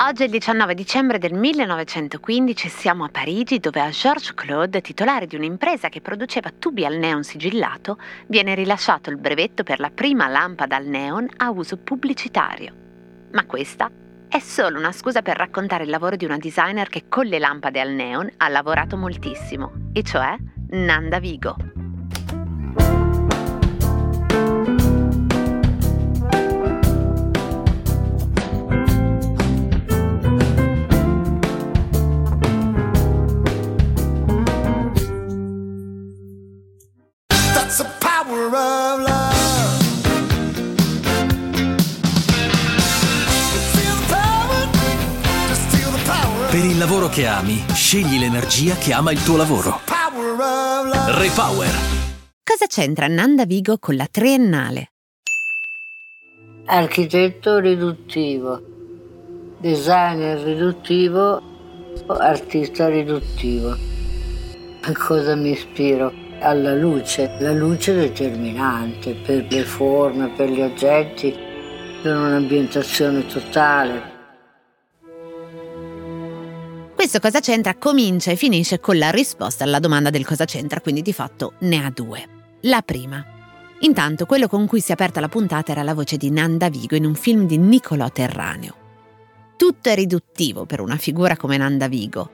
Oggi è il 19 dicembre del 1915 siamo a Parigi dove a Georges Claude, titolare di un'impresa che produceva tubi al neon sigillato, viene rilasciato il brevetto per la prima lampada al neon a uso pubblicitario. Ma questa è solo una scusa per raccontare il lavoro di una designer che con le lampade al neon ha lavorato moltissimo, e cioè Nanda Vigo. Per il lavoro che ami, scegli l'energia che ama il tuo lavoro. Repower. Cosa c'entra Nanda Vigo con la triennale? Architetto riduttivo, designer riduttivo, artista riduttivo. A cosa mi ispiro? Alla luce. La luce è determinante per le forme, per gli oggetti, per un'ambientazione totale. Questo cosa c'entra comincia e finisce con la risposta alla domanda del cosa c'entra, quindi di fatto ne ha due. La prima. Intanto quello con cui si è aperta la puntata era la voce di Nanda Vigo in un film di Niccolò Terraneo. Tutto è riduttivo per una figura come Nanda Vigo.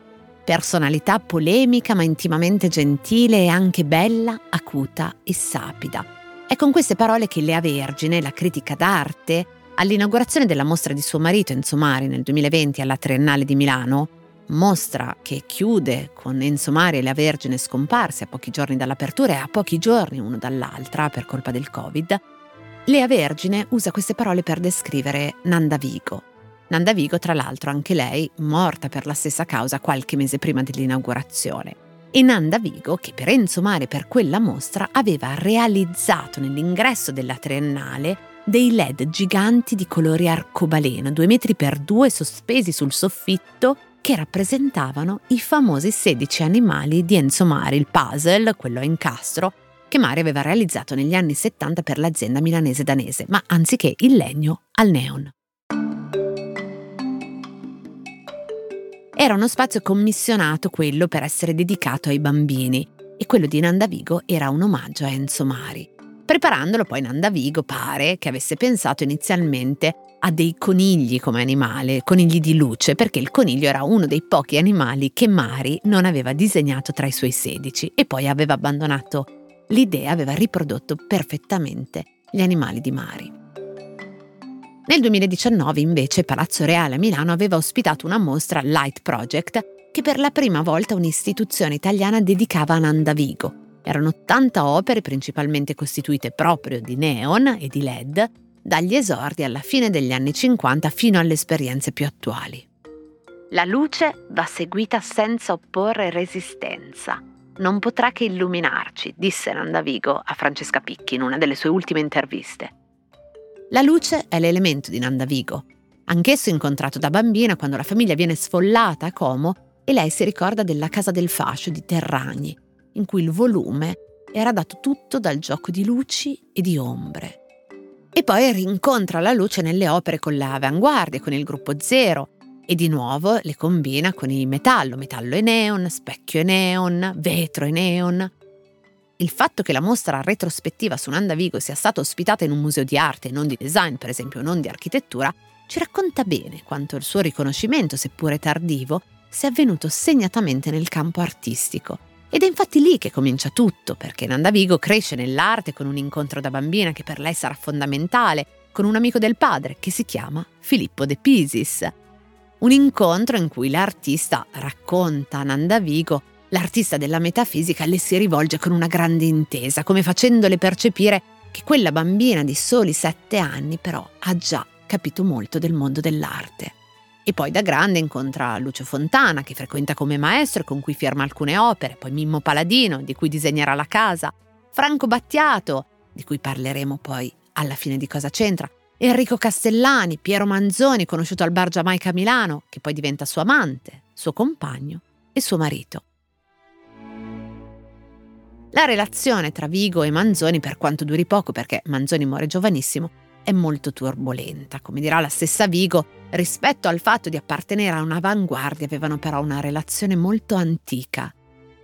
Personalità polemica ma intimamente gentile e anche bella, acuta e sapida. È con queste parole che Lea Vergine, la critica d'arte, all'inaugurazione della mostra di suo marito Enzo Mari nel 2020 alla Triennale di Milano, mostra che chiude con Enzo Mari e la Vergine scomparsi a pochi giorni dall'apertura e a pochi giorni uno dall'altra per colpa del Covid, Lea Vergine usa queste parole per descrivere Nanda Vigo. Nanda Vigo, tra l'altro, anche lei morta per la stessa causa qualche mese prima dell'inaugurazione. E Nanda Vigo, che per Enzo Mare per quella mostra aveva realizzato nell'ingresso della Triennale dei LED giganti di colori arcobaleno, due metri per due sospesi sul soffitto che rappresentavano i famosi 16 animali di Enzo Mari, il puzzle, quello a incastro, che Mari aveva realizzato negli anni 70 per l'azienda milanese danese, ma anziché il legno al neon. Era uno spazio commissionato quello per essere dedicato ai bambini e quello di Nanda Vigo era un omaggio a Enzo Mari. Preparandolo poi Nanda Vigo pare che avesse pensato inizialmente a dei conigli come animale, conigli di luce, perché il coniglio era uno dei pochi animali che Mari non aveva disegnato tra i suoi 16 e poi aveva abbandonato l'idea, aveva riprodotto perfettamente gli animali di Mari. Nel 2019 invece Palazzo Reale a Milano aveva ospitato una mostra Light Project che per la prima volta un'istituzione italiana dedicava a Nanda Vigo. Erano 80 opere principalmente costituite proprio di neon e di LED, dagli esordi alla fine degli anni 50 fino alle esperienze più attuali. La luce va seguita senza opporre resistenza. Non potrà che illuminarci, disse Nanda Vigo a Francesca Picchi in una delle sue ultime interviste. La luce è l'elemento di Nanda Vigo, anch'esso incontrato da bambina quando la famiglia viene sfollata a Como e lei si ricorda della casa del fascio di Terragni, in cui il volume era dato tutto dal gioco di luci e di ombre. E poi rincontra la luce nelle opere con la avanguardia, con il gruppo zero, e di nuovo le combina con il metallo, metallo e neon, specchio e neon, vetro e neon. Il fatto che la mostra retrospettiva su Nanda Vigo sia stata ospitata in un museo di arte e non di design, per esempio non di architettura, ci racconta bene quanto il suo riconoscimento, seppure tardivo, sia avvenuto segnatamente nel campo artistico ed è infatti lì che comincia tutto, perché Nanda Vigo cresce nell'arte con un incontro da bambina che per lei sarà fondamentale, con un amico del padre che si chiama Filippo De Pisis. Un incontro in cui l'artista racconta a Nanda Vigo, l'artista della metafisica le si rivolge con una grande intesa, come facendole percepire che quella bambina di soli sette anni però ha già capito molto del mondo dell'arte. E poi da grande incontra Lucio Fontana, che frequenta come maestro e con cui firma alcune opere, poi Mimmo Paladino, di cui disegnerà la casa, Franco Battiato, di cui parleremo poi alla fine di Cosa c'entra, Enrico Castellani, Piero Manzoni, conosciuto al bar Giamaica a Milano, che poi diventa suo amante, suo compagno e suo marito. La relazione tra Vigo e Manzoni, per quanto duri poco, perché Manzoni muore giovanissimo, è molto turbolenta. Come dirà la stessa Vigo, rispetto al fatto di appartenere a un'avanguardia avevano però una relazione molto antica.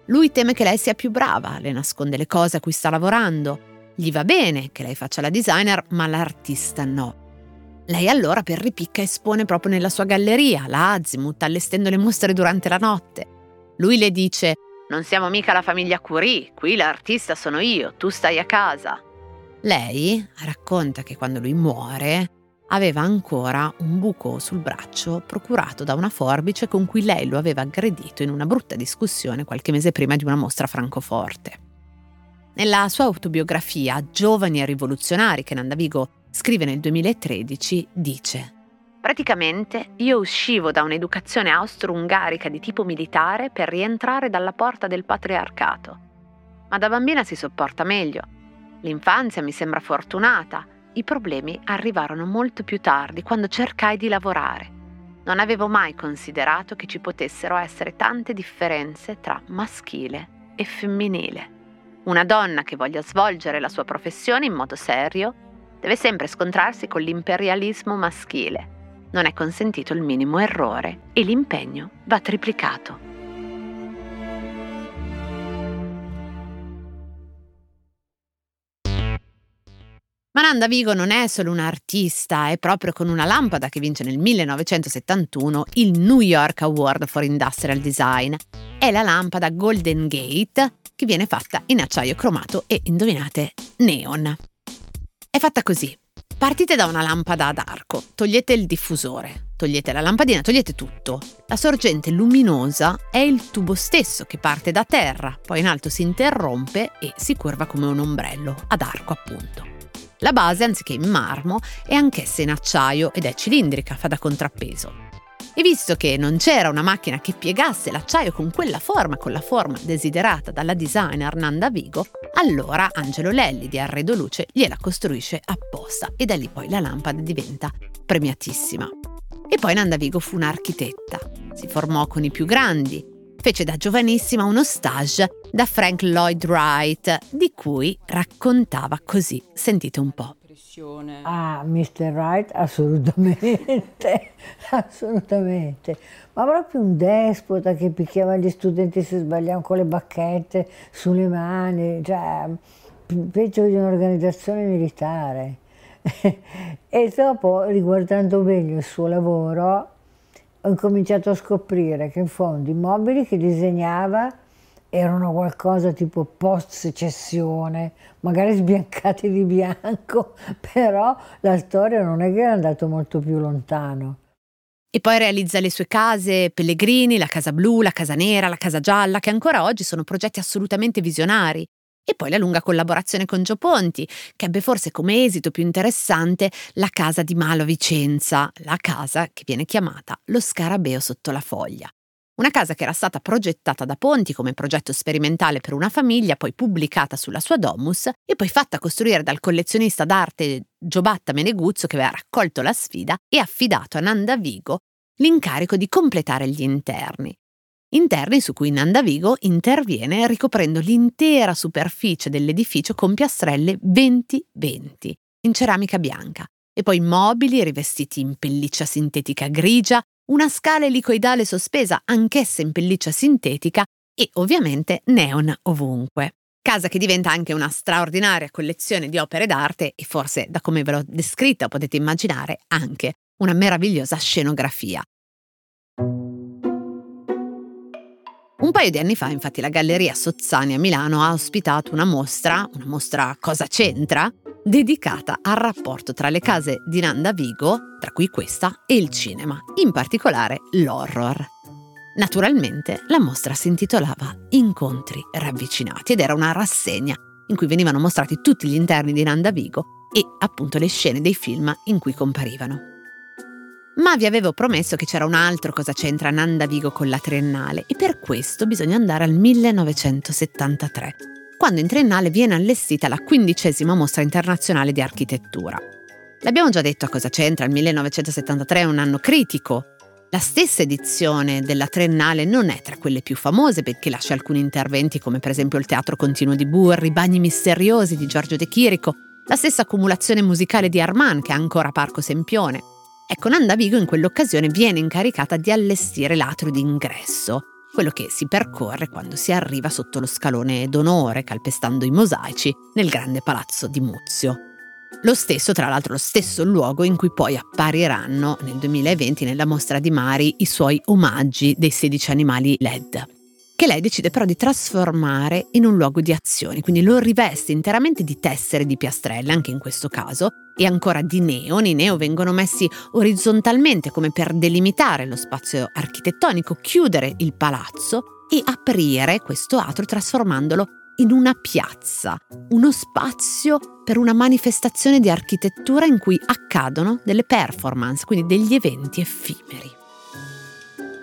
Lui teme che lei sia più brava, le nasconde le cose a cui sta lavorando. Gli va bene che lei faccia la designer, ma l'artista no. Lei allora per ripicca espone proprio nella sua galleria, la Azimuth, allestendo le mostre durante la notte. Lui le dice non siamo mica la famiglia Curie, qui l'artista sono io, tu stai a casa. Lei racconta che quando lui muore aveva ancora un buco sul braccio procurato da una forbice con cui lei lo aveva aggredito in una brutta discussione qualche mese prima di una mostra a Francoforte. Nella sua autobiografia Giovani e rivoluzionari che Nanda Vigo scrive nel 2013 dice Praticamente io uscivo da un'educazione austro-ungarica di tipo militare per rientrare dalla porta del patriarcato. Ma da bambina si sopporta meglio. L'infanzia mi sembra fortunata. I problemi arrivarono molto più tardi, quando cercai di lavorare. Non avevo mai considerato che ci potessero essere tante differenze tra maschile e femminile. Una donna che voglia svolgere la sua professione in modo serio deve sempre scontrarsi con l'imperialismo maschile non è consentito il minimo errore e l'impegno va triplicato. Mananda Vigo non è solo un'artista, è proprio con una lampada che vince nel 1971 il New York Award for Industrial Design. È la lampada Golden Gate che viene fatta in acciaio cromato e, indovinate, neon. È fatta così. Partite da una lampada ad arco, togliete il diffusore, togliete la lampadina, togliete tutto. La sorgente luminosa è il tubo stesso che parte da terra, poi in alto si interrompe e si curva come un ombrello, ad arco appunto. La base, anziché in marmo, è anch'essa in acciaio ed è cilindrica, fa da contrappeso. E visto che non c'era una macchina che piegasse l'acciaio con quella forma, con la forma desiderata dalla designer Nanda Vigo, allora Angelo Lelli di Arredo Luce gliela costruisce apposta e da lì poi la lampada diventa premiatissima. E poi Nanda Vigo fu un'architetta, si formò con i più grandi, fece da giovanissima uno stage da Frank Lloyd Wright, di cui raccontava così, sentite un po'. Ah, Mr. Wright, assolutamente, assolutamente. Ma proprio un despota che picchiava gli studenti se sbagliavano con le bacchette sulle mani, cioè peggio di un'organizzazione militare. e dopo, riguardando meglio il suo lavoro, ho incominciato a scoprire che in fondo i mobili che disegnava erano qualcosa tipo post secessione, magari sbiancati di bianco, però la storia non è che è andato molto più lontano. E poi realizza le sue case, Pellegrini, la Casa Blu, la Casa Nera, la Casa Gialla, che ancora oggi sono progetti assolutamente visionari. E poi la lunga collaborazione con Gio Ponti, che ebbe forse come esito più interessante la casa di Malo Vicenza, la casa che viene chiamata lo scarabeo sotto la foglia. Una casa che era stata progettata da Ponti come progetto sperimentale per una famiglia, poi pubblicata sulla sua domus e poi fatta costruire dal collezionista d'arte Giobatta Meneguzzo che aveva raccolto la sfida e affidato a Nanda Vigo l'incarico di completare gli interni. Interni su cui Nanda Vigo interviene ricoprendo l'intera superficie dell'edificio con piastrelle 20-20 in ceramica bianca e poi mobili rivestiti in pelliccia sintetica grigia una scala elicoidale sospesa anch'essa in pelliccia sintetica e ovviamente neon ovunque. Casa che diventa anche una straordinaria collezione di opere d'arte e forse, da come ve l'ho descritta, potete immaginare anche una meravigliosa scenografia. Un paio di anni fa, infatti, la Galleria Sozzani a Milano ha ospitato una mostra, una mostra Cosa c'entra, dedicata al rapporto tra le case di Nanda Vigo, tra cui questa, e il cinema, in particolare l'horror. Naturalmente la mostra si intitolava Incontri ravvicinati ed era una rassegna in cui venivano mostrati tutti gli interni di Nanda Vigo e appunto le scene dei film in cui comparivano. Ma vi avevo promesso che c'era un altro cosa c'entra Nanda Vigo con la triennale e per questo bisogna andare al 1973, quando in triennale viene allestita la quindicesima mostra internazionale di architettura. L'abbiamo già detto a cosa c'entra, il 1973 è un anno critico. La stessa edizione della triennale non è tra quelle più famose perché lascia alcuni interventi come per esempio il Teatro Continuo di Burri, i Bagni Misteriosi di Giorgio De Chirico La stessa accumulazione musicale di Armand, che è ancora Parco Sempione. Ecco, Nanda Vigo in quell'occasione viene incaricata di allestire l'atrio d'ingresso, quello che si percorre quando si arriva sotto lo scalone d'onore, calpestando i mosaici, nel grande palazzo di Muzio. Lo stesso, tra l'altro, lo stesso luogo in cui poi appariranno nel 2020 nella mostra di Mari i suoi omaggi dei 16 animali LED, che lei decide però di trasformare in un luogo di azioni, quindi lo riveste interamente di tessere di piastrelle, anche in questo caso, e ancora di neon. I neo vengono messi orizzontalmente come per delimitare lo spazio architettonico, chiudere il palazzo e aprire questo atrio trasformandolo in una piazza, uno spazio per una manifestazione di architettura in cui accadono delle performance, quindi degli eventi effimeri.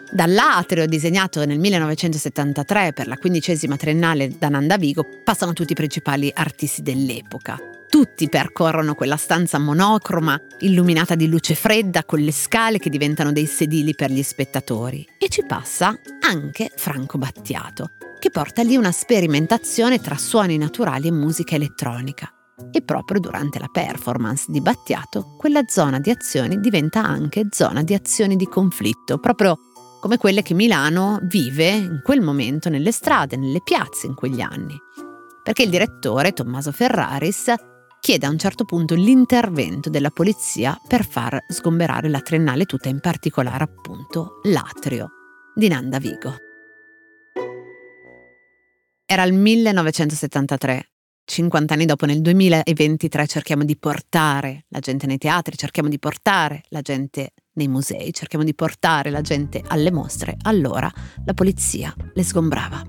Dall'atrio disegnato nel 1973 per la quindicesima triennale da Nanda Vigo passano tutti i principali artisti dell'epoca. Tutti percorrono quella stanza monocroma, illuminata di luce fredda, con le scale che diventano dei sedili per gli spettatori. E ci passa anche Franco Battiato, che porta lì una sperimentazione tra suoni naturali e musica elettronica. E proprio durante la performance di Battiato, quella zona di azioni diventa anche zona di azioni di conflitto, proprio come quelle che Milano vive in quel momento nelle strade, nelle piazze in quegli anni. Perché il direttore, Tommaso Ferraris, chiede a un certo punto l'intervento della polizia per far sgomberare la triennale tutta, in particolare appunto l'atrio di Nanda Vigo. Era il 1973. 50 anni dopo, nel 2023, cerchiamo di portare la gente nei teatri, cerchiamo di portare la gente nei musei, cerchiamo di portare la gente alle mostre. Allora la polizia le sgombrava.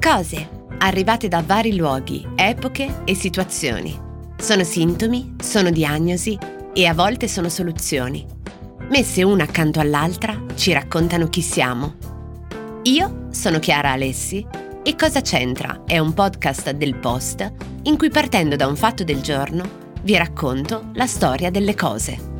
Cose arrivate da vari luoghi, epoche e situazioni. Sono sintomi, sono diagnosi e a volte sono soluzioni messe una accanto all'altra, ci raccontano chi siamo. Io sono Chiara Alessi e Cosa c'entra è un podcast del Post in cui partendo da un fatto del giorno vi racconto la storia delle cose.